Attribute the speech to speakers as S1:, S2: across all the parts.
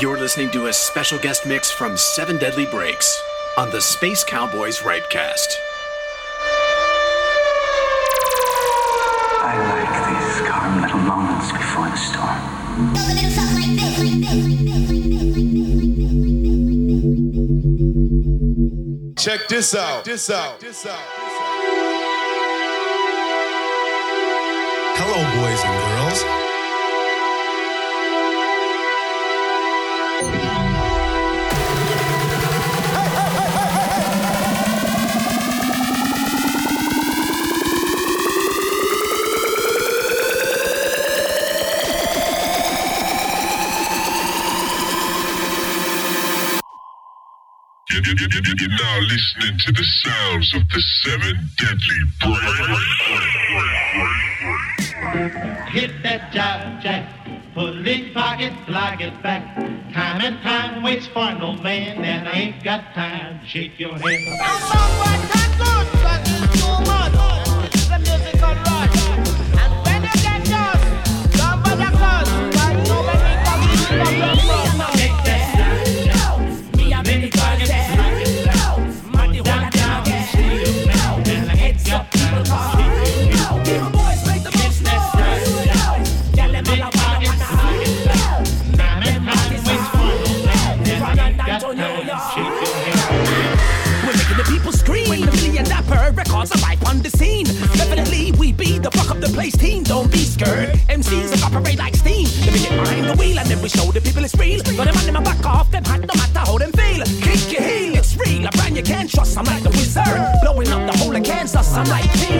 S1: You're listening to a special guest mix from Seven Deadly Breaks on the Space Cowboys Ripecast.
S2: I like these calm little moments before the storm.
S3: Check this out. This out. This out.
S4: Hello, boys and
S5: You're now listening to the sounds of the seven deadly breaks.
S6: Hit that jive jack, put it in your pocket, like it back. Time and time waits for no man, and I ain't got time shake your head.
S7: Be. MCs evaporate like steam. Me get behind the wheel and then we show the people it's real. Got them on them back off them hot no matter how them feel. Kick your heel, it's real. A brand you can't trust. I'm like the wizard, blowing up the whole of Kansas. I'm like T5.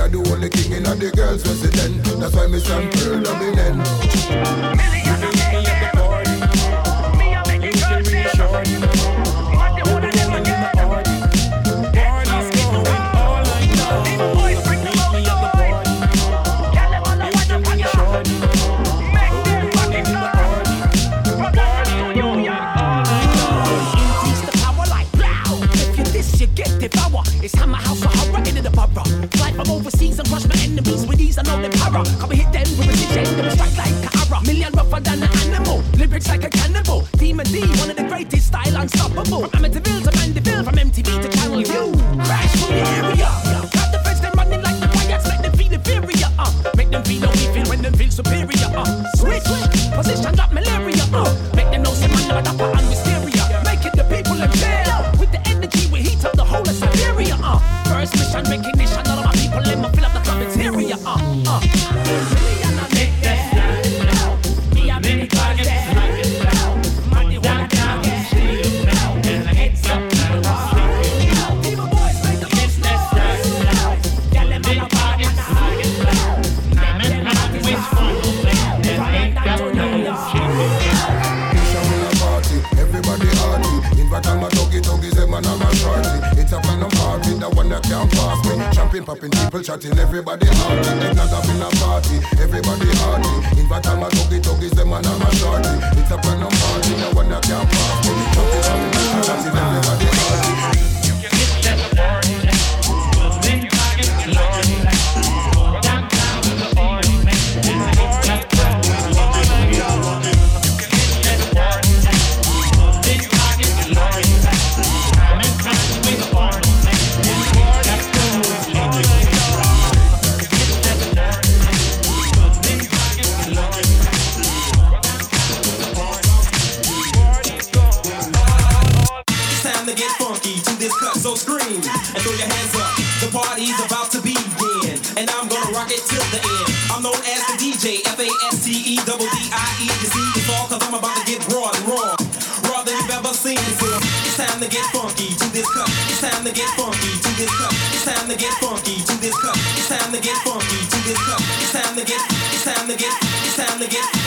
S7: Me I the
S8: only king in the girls resident. That's why me stand pearl dominant.
S7: Increase From overseas and crush my enemies with ease. I know them power. Come and hit them with precision. Them strike like Kara. Million rougher than an animal. Lyrics like a cannibal. Demon D, one of the greatest style unstoppable. From Amityville to Mandeville, from MTV to Channel U. Crash through the area. Got the feds them running like the riots. Make them feel inferior. Uh. Make them feel we feel when them feel superior. Uh. Switch position, drop malaria. Uh. Make them know say man never dapper and wisteria. Make it the people jail. With the energy, we heat up the whole of Siberia. Uh. First mission, recognition.
S8: Chatting, everybody
S9: time to get funky to this cup. It's time to get, it's time to get, it's time to get.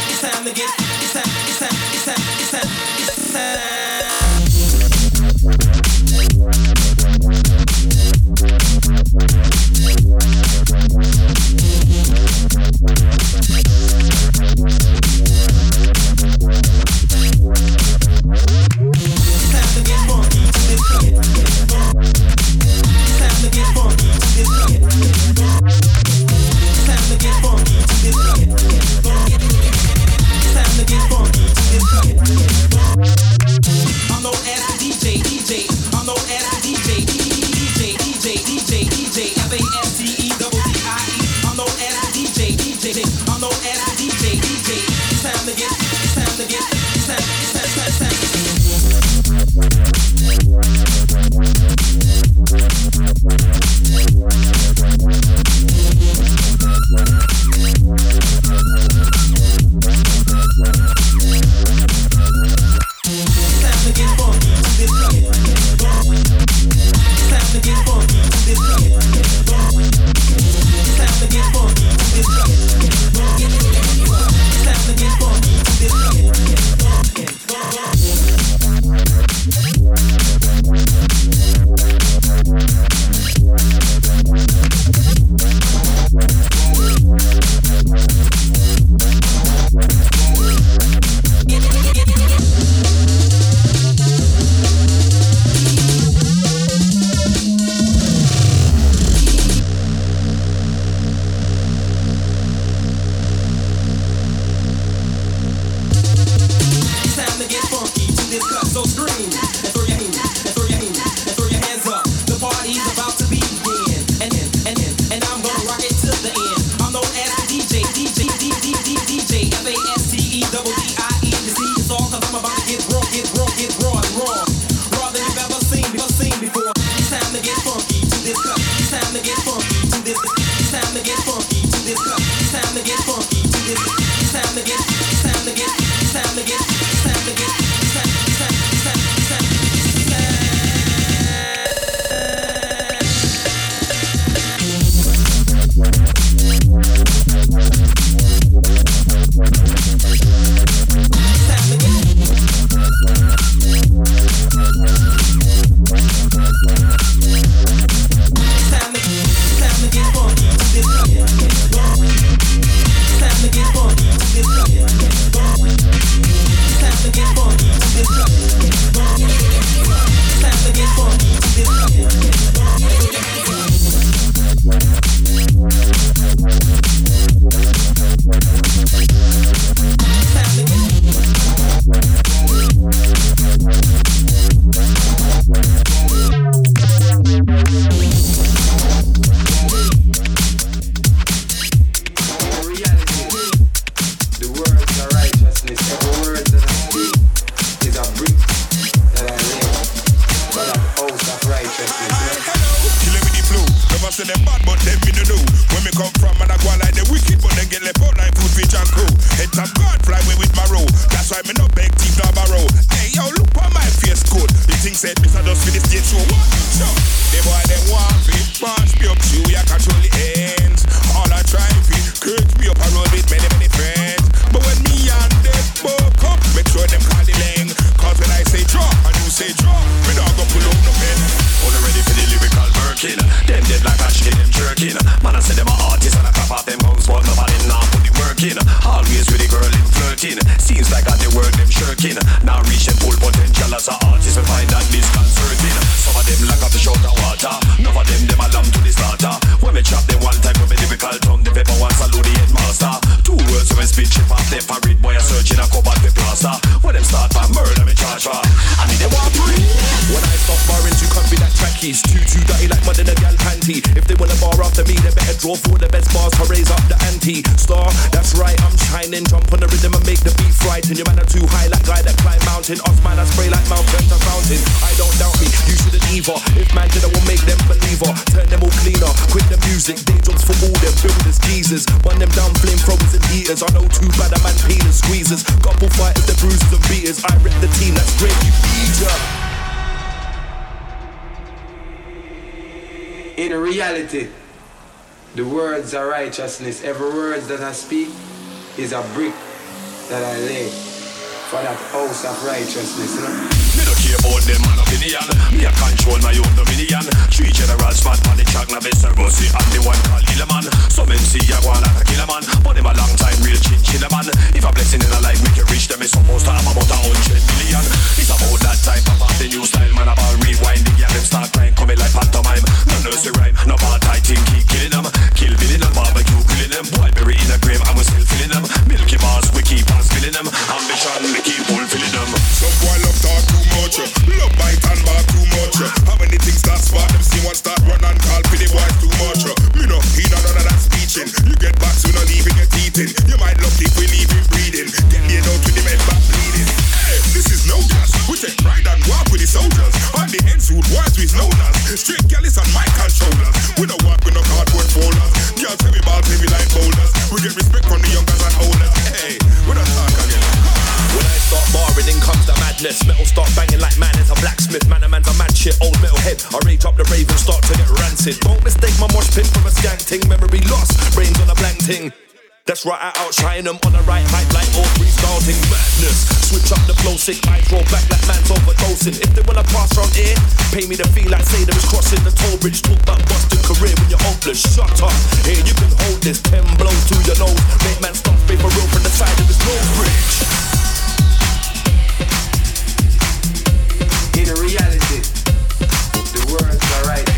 S9: The
S4: words
S10: are
S4: righteousness. Every word that I speak is a brick that I lay for that house of righteousness. You know?
S1: Care about them man opinion Me a control my own dominion. Three generals spot on the track Now me Servosi and the one called man. Some MC a go like a man But them a long time real chinchilla man. If a blessing in a life make you reach them It's supposed to have about a hundred million. It's about that type of the new style man About rewind the them start crying Coming like pantomime. No nursery rhyme No bad I keep killing them Kill billing them Barbecue killing them Boy bury in a grave we still filling them Milky bars we keep on spilling them Ambition we keep fulfilling them
S5: Some boy love talk too much Love bite and bar too much. How many things see one start run and call too much. Me he none of that speeching. You get back in You might if we Get out with the men back bleeding. Hey, this is no We and walk with the soldiers. The boys with Straight controllers. We don't walk with no cardboard folders. Girls like boulders We get respect from the youngers and olders. Hey, we don't talk again
S10: when I start barring, in comes the madness. Metal start banging like man is a blacksmith. Man, a man's a mad shit. Old metal head. I rage up the rave and start to get rancid. Don't mistake my mosh pit from a skank ting. Memory lost. Brains on a blank ting. That's right, I outshine them on the right hype like all starting madness. Switch up the flow, sick eyes roll back like man's overdosing. If they wanna pass from here, pay me the fee like say them is crossing the toll bridge. Talk about busting career when you're hopeless. Shut up, here you can hold this. Ten blows to your nose, make man stop paper real from the side of his nose bridge.
S4: In reality, the words are right.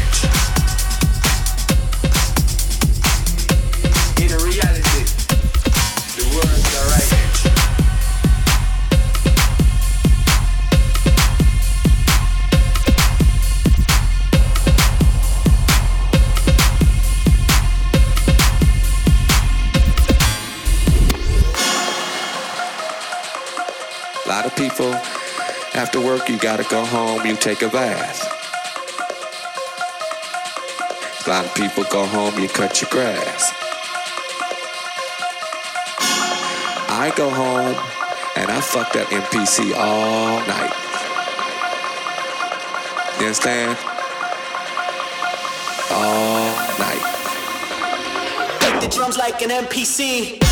S11: Lot of people after work, you gotta go home, you take a bath. A lot of people go home, you cut your grass. I go home and I fuck that MPC all night. You understand? All night.
S7: Beat the drums like an MPC.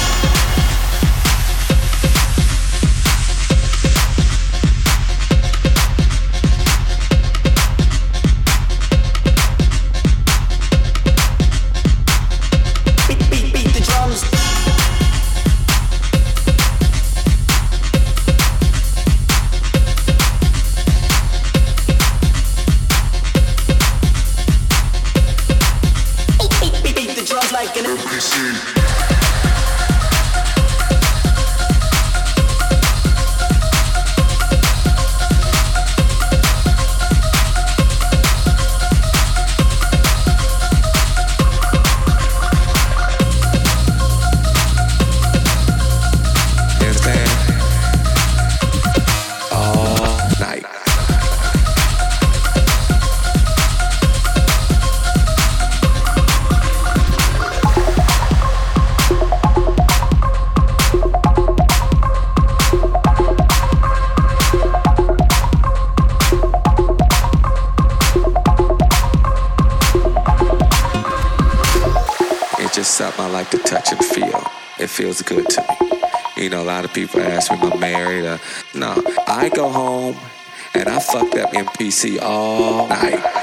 S11: Ask me, am I married? Uh, no, I go home and I fuck that MPC all night.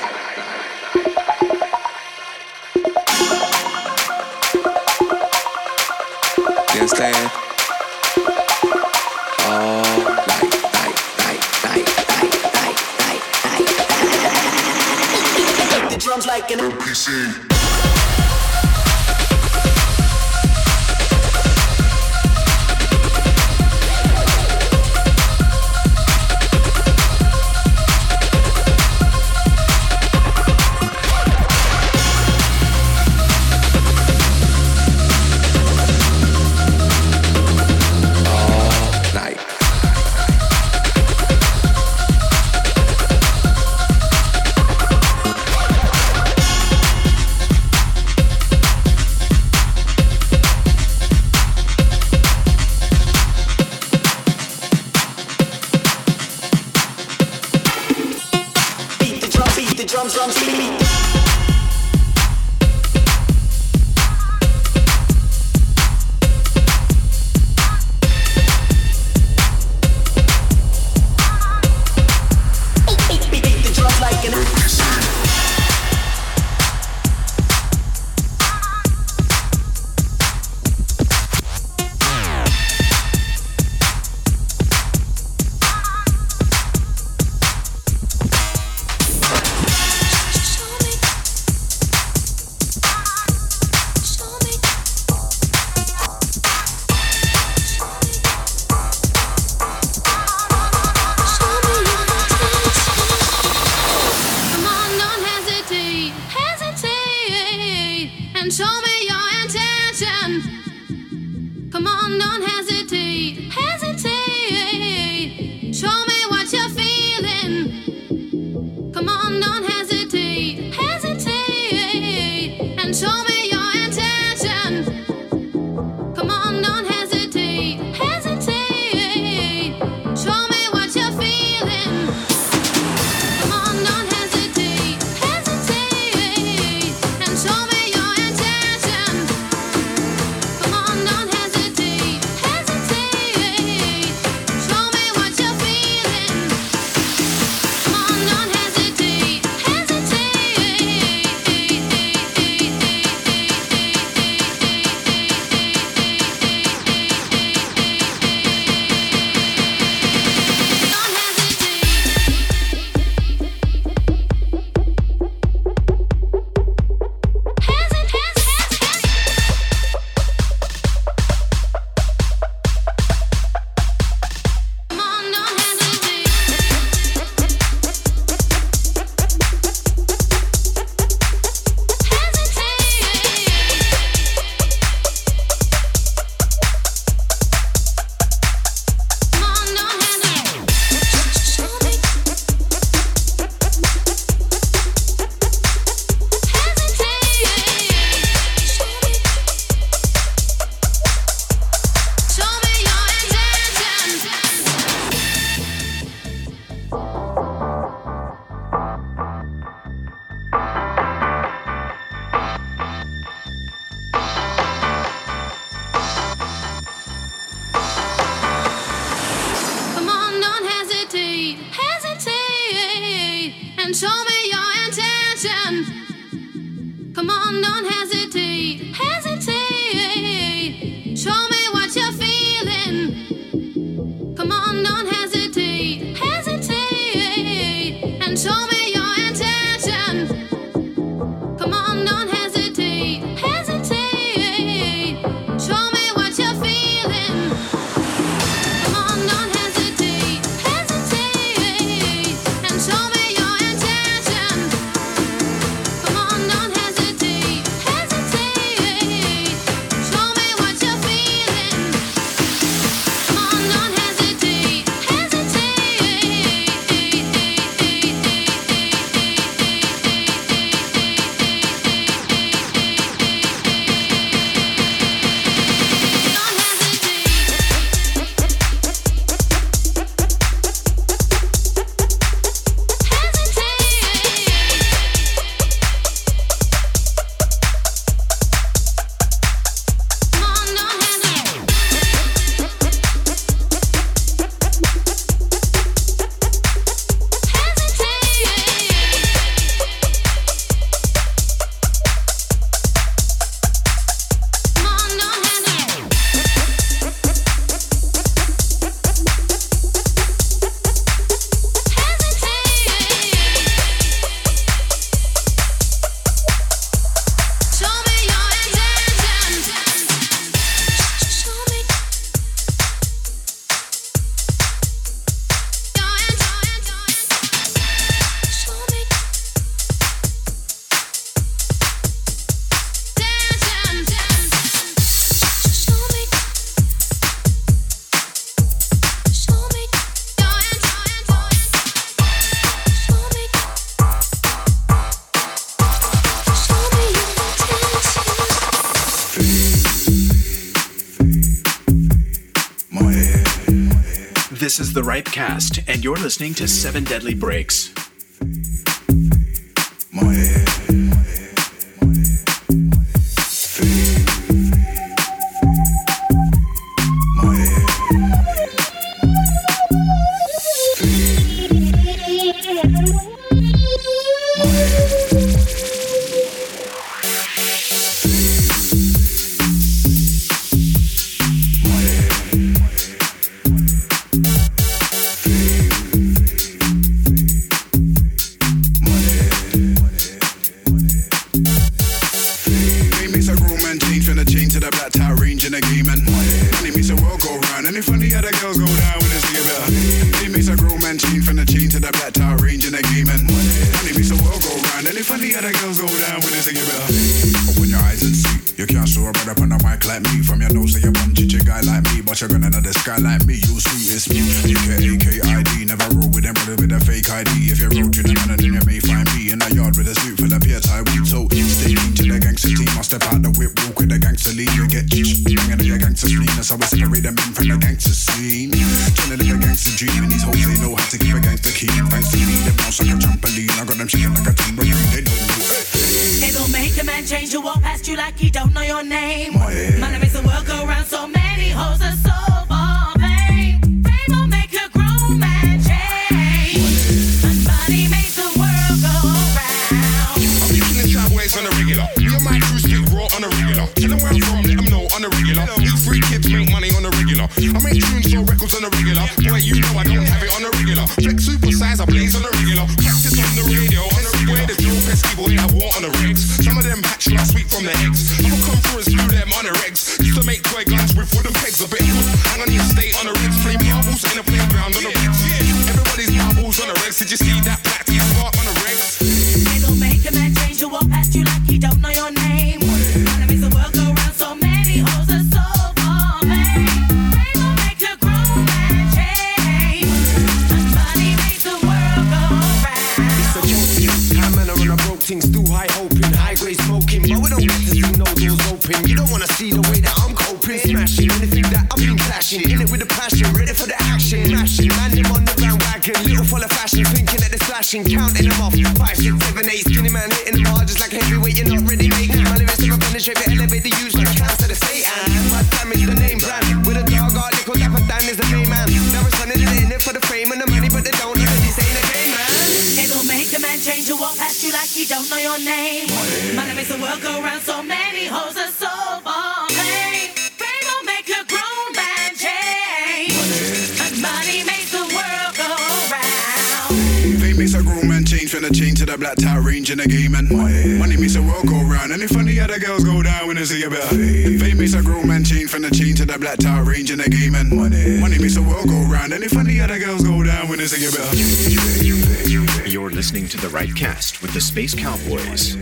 S11: Typecast,
S12: and you're
S13: listening to Seven Deadly Breaks.
S5: shape it,
S14: elevate the use man
S15: change
S13: to the black tie range in the game and money. Money makes the world go round. And if funny other girls go down when they see a bit of fame. Fame makes a grown man change from the chain to the black tie range in the game and money. Money makes the world go round. And if funny other girls go down when they see a bit of fame.
S12: You're listening to the right cast with the Space Cowboys.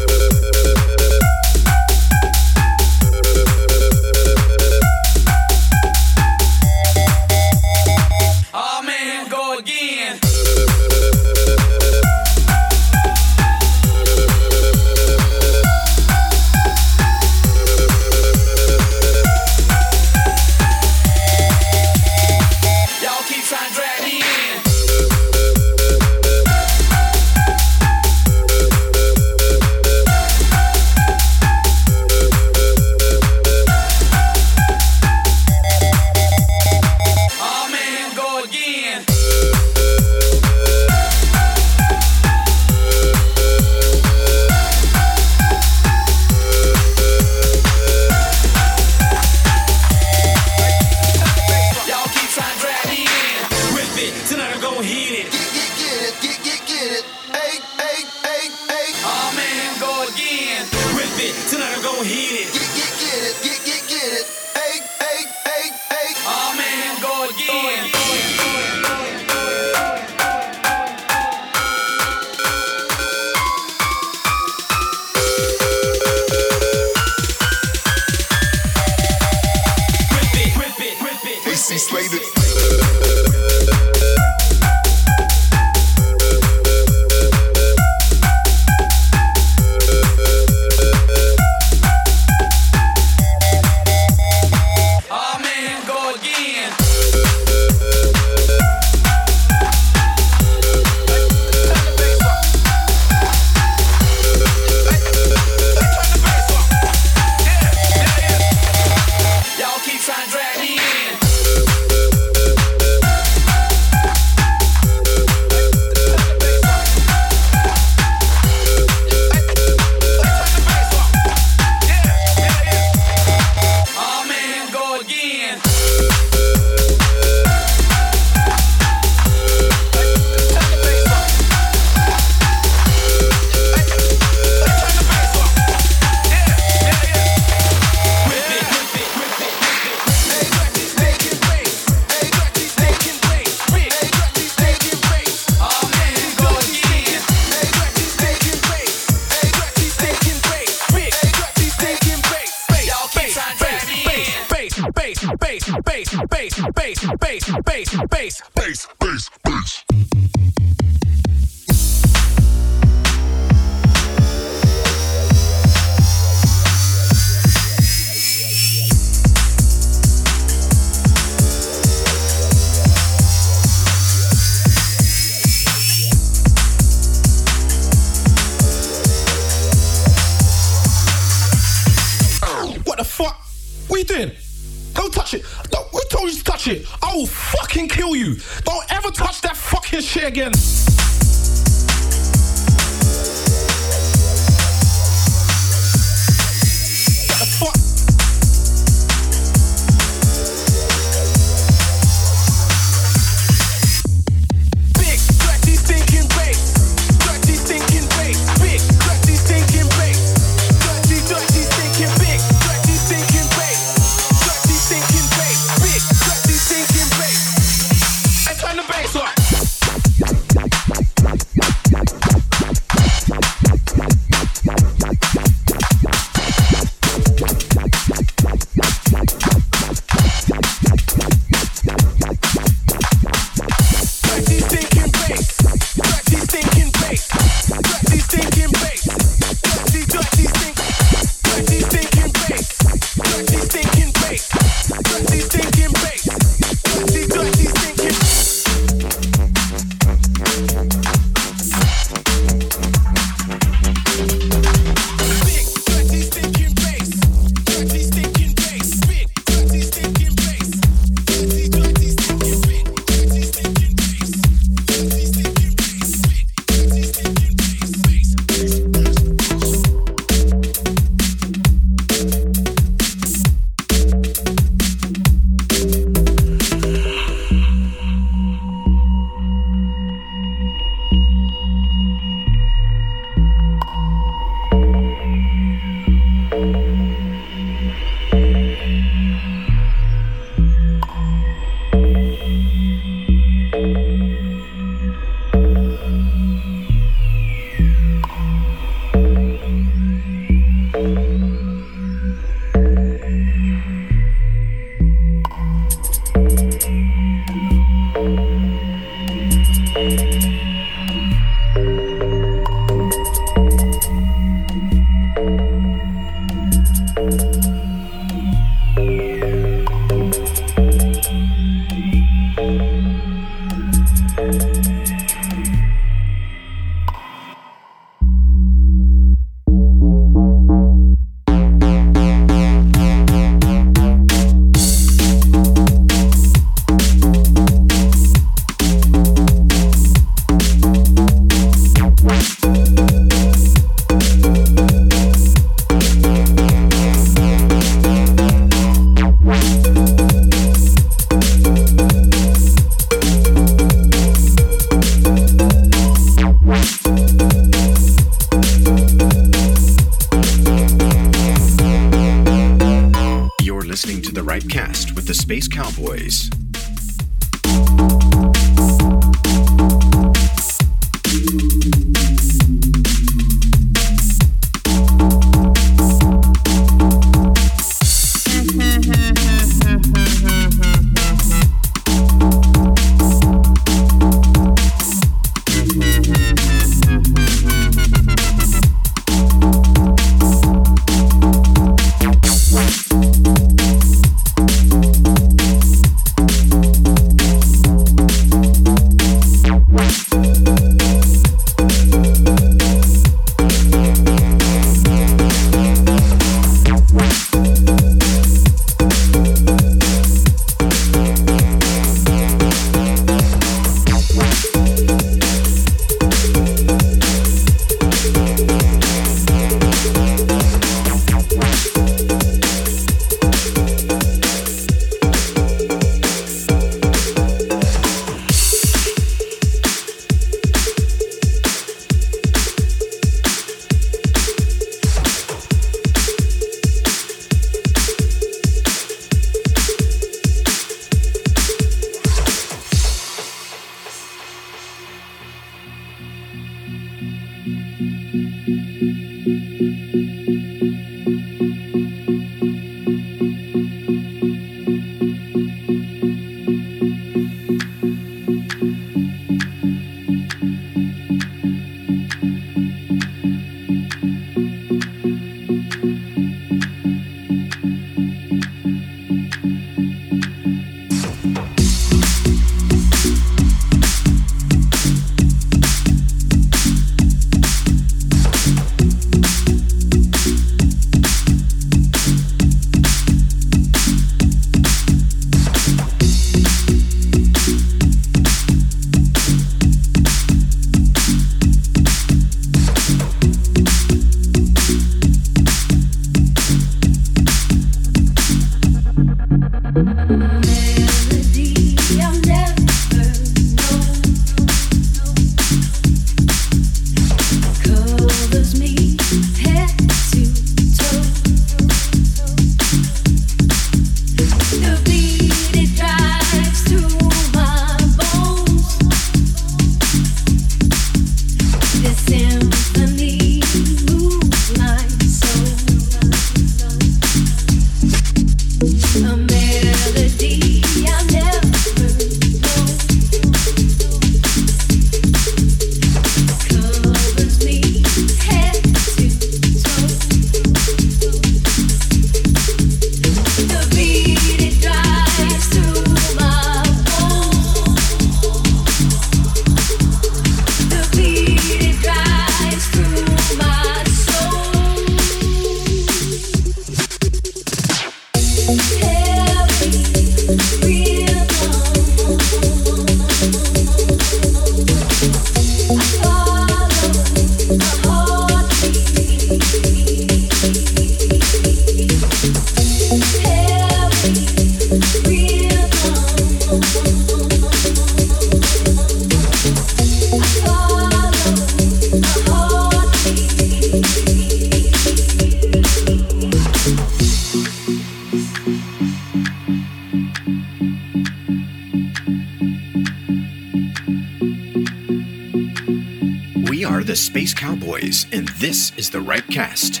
S16: Space Cowboys, and this is the right cast.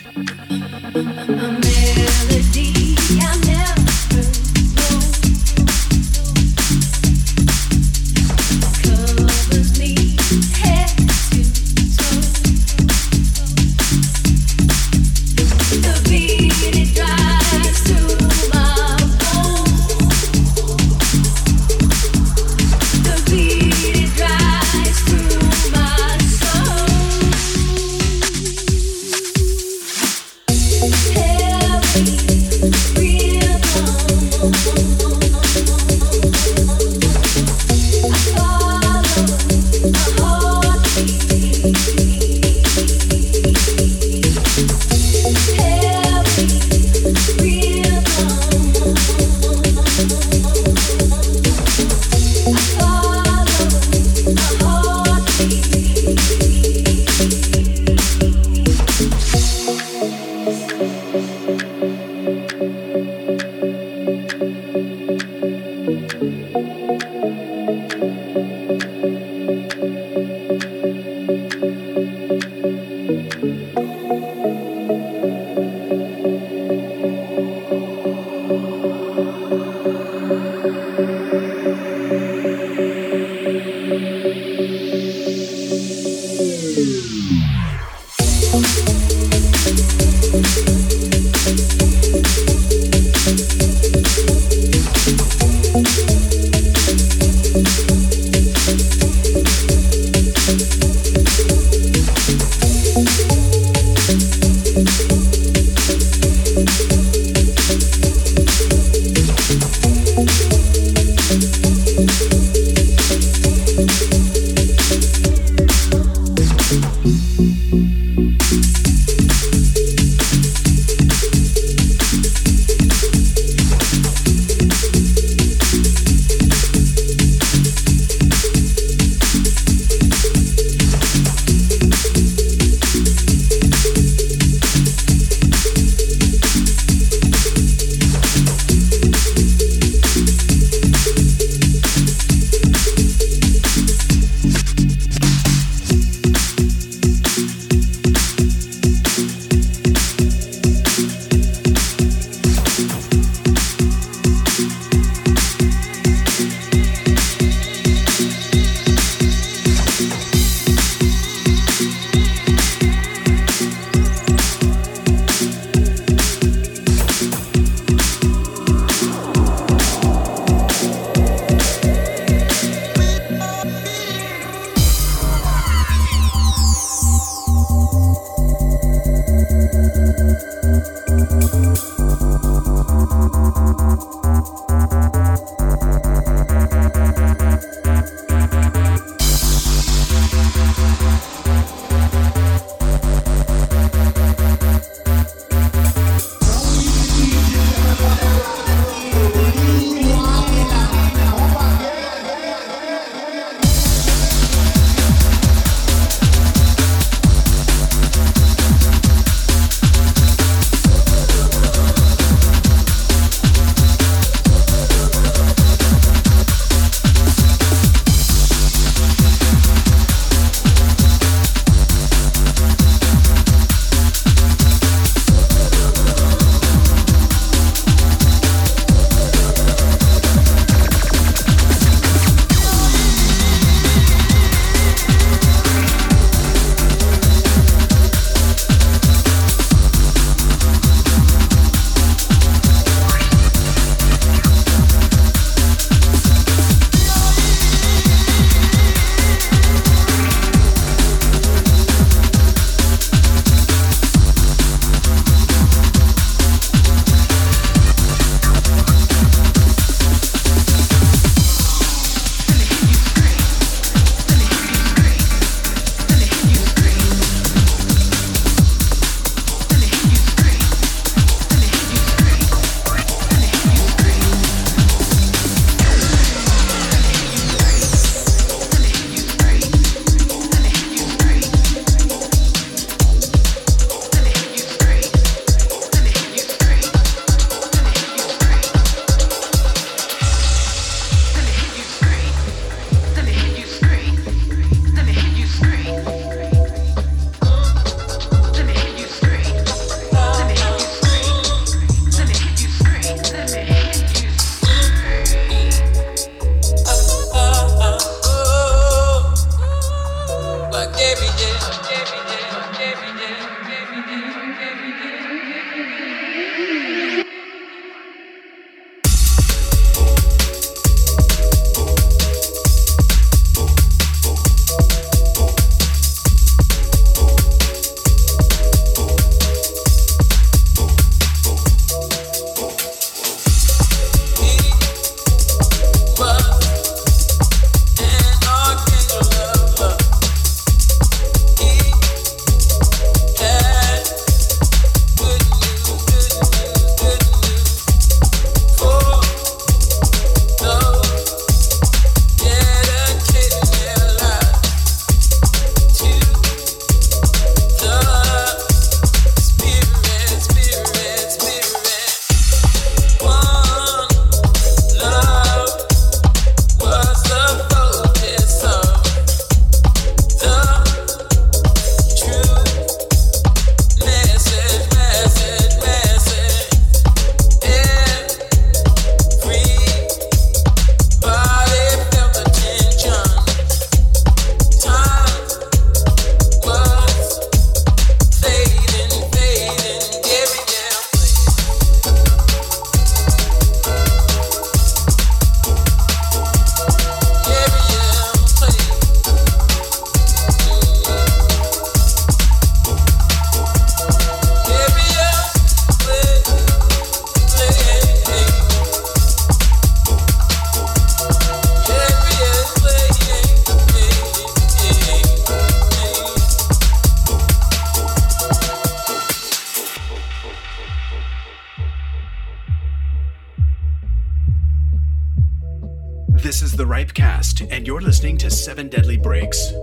S17: This is the Ripecast, and you're listening to Seven Deadly Breaks.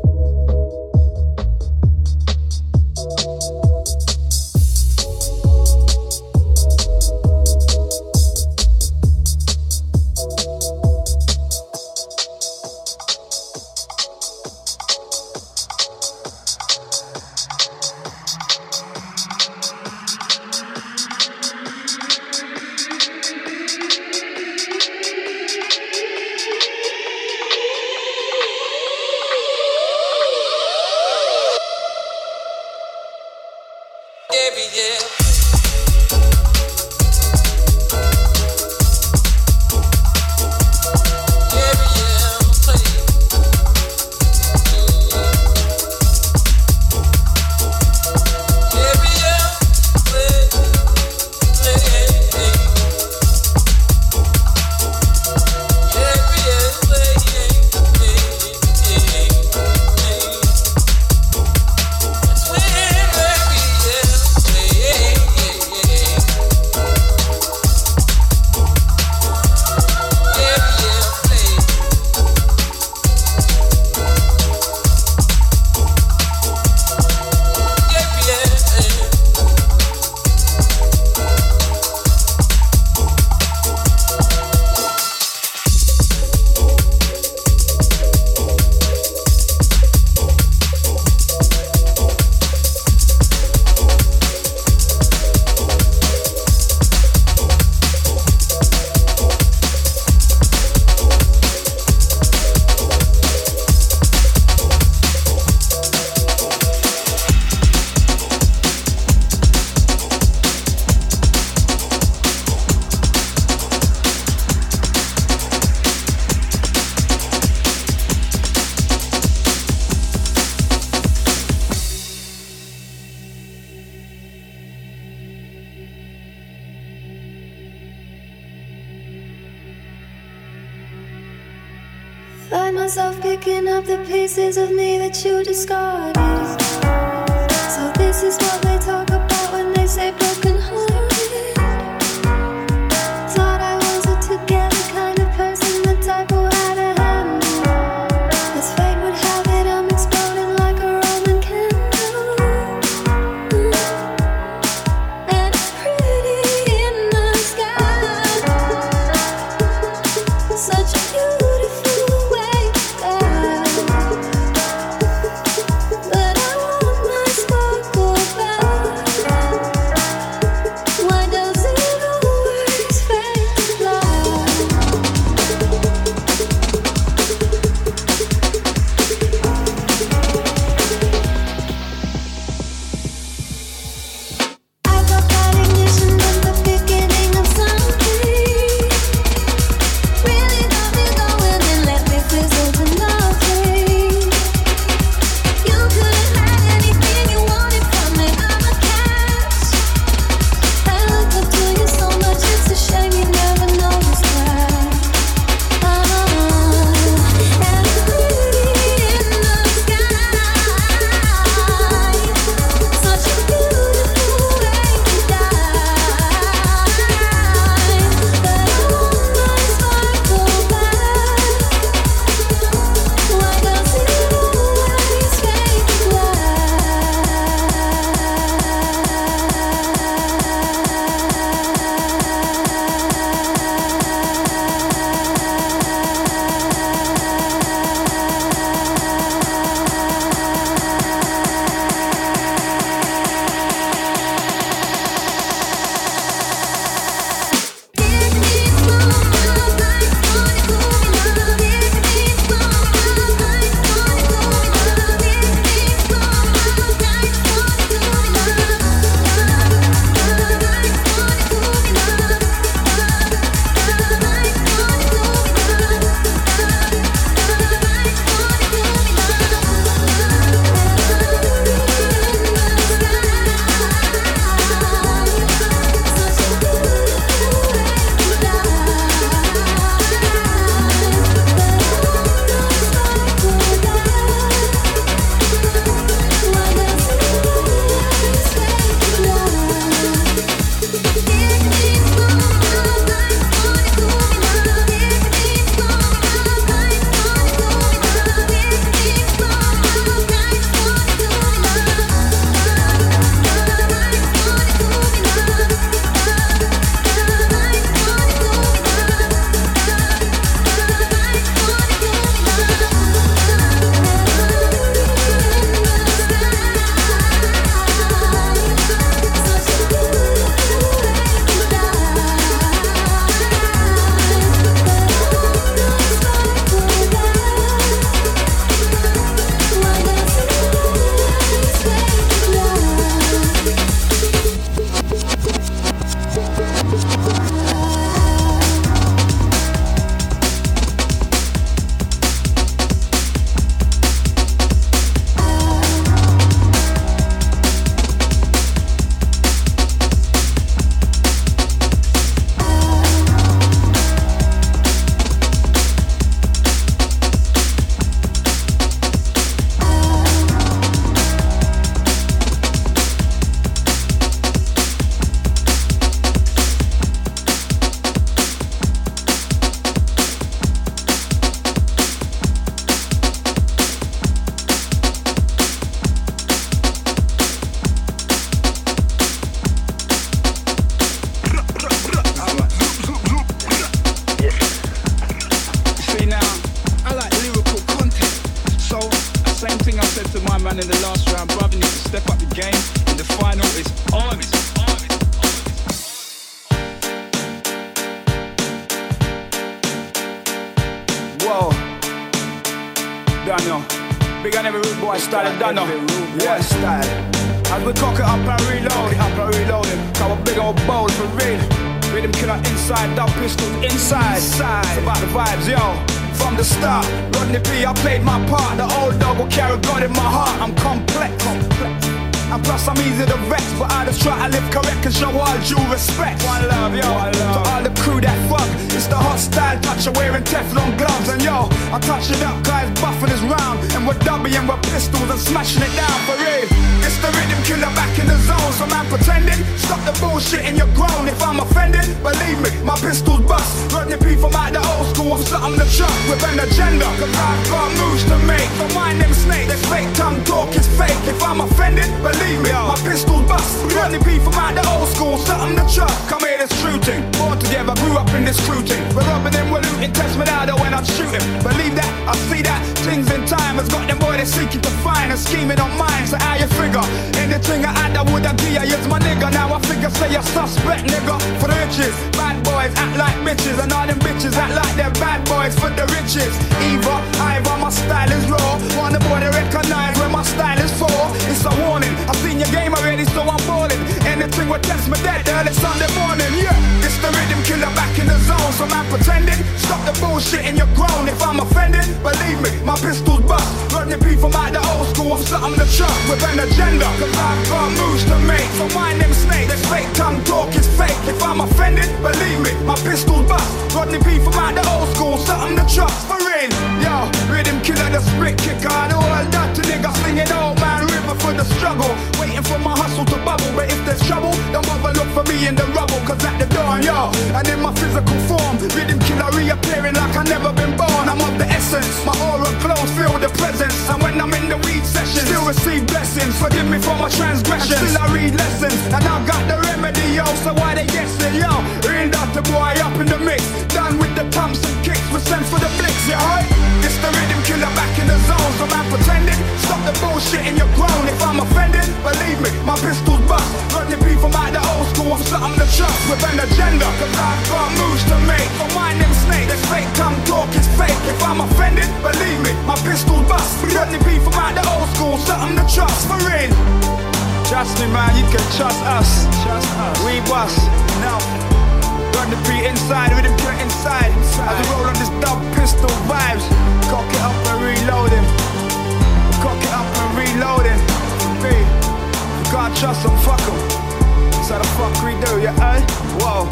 S18: With an agenda. Cause I've got moves to make. So mind them snakes, this fake tongue talk is fake. If I'm offended, believe me, my pistols bust. Rodney P from out the old school, something to chuck. Come here, this true thing. Born together, grew up in this crew thing. We're robbing them, we're looting, test me out when I'm shooting. Believe that, I see that. Things in time has got them boy they seeking to find and scheming on mine. So how you figure? Anything I had, I would give you. Use my nigga. Now I figure say you're suspect, nigga. For the riches, bad boys act like bitches, and all them bitches act like they're bad boys for the riches. Either, either my style is raw. The boy to recognize where my style is for. It's a warning. I've seen your game already, so I'm balling. Anything will test me dead early Sunday morning. Yeah, it's the rhythm killer back in the zone. So man pretending. Stop the bullshit and you're. If I'm offended, believe me, my pistols bust. Rodney P from out the old school. I'm something to chuck with an agenda. Cause I've got moves to make. So mind them snakes. This fake tongue talk is fake. If I'm offended, believe me, my pistols bust. Rodney P from out the old school. Something to chuck for real. Yo, rhythm killer, the spit kicker. The whole dirty nigga singing old man river for the struggle. Waiting for my hustle to bubble. But if there's trouble, don't bother look for me in the rubble. Cause at the dawn, yo, and in my physical form, rhythm killer reappearing like I never been born. I'm of the essence. My aura clothes feel the presence. And when I'm in the weed session, still receive blessings. Forgive me for my transgressions. Still I read lessons. And I got the remedy, yo. So why they guessing, yo? Real the boy up in the mix. Done with the pumps and kicks. We sent for the flicks, yeah, right? It's the rhythm killer back in the zone. So man pretending. Stop the bullshit and you're grown. If I'm offended, believe me, my pistols bust. Rodney P from out the old school. I'm something to trust with an agenda. Cause I've got moves to make. So mind them Snake, This fake tongue talk is fake. If I'm offended, believe me, my pistols bust. Rodney P from out the old school. Something to trust for real. Trust me, man, you can trust us. Trust us. We bust. Now, No. Rodney P inside, rhythm killer inside. As we roll on this dub pistol vibes. Cock it up and reload him. Cock it up and reload him. B. Can't trust them, fuck them. So the fuck we do, yeah, eh? Whoa.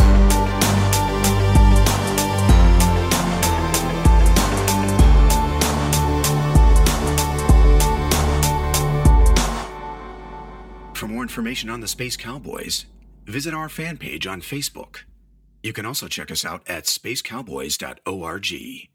S13: For more information on the Space Cowboys, visit our fan page on Facebook. You can also check us out at spacecowboys.org.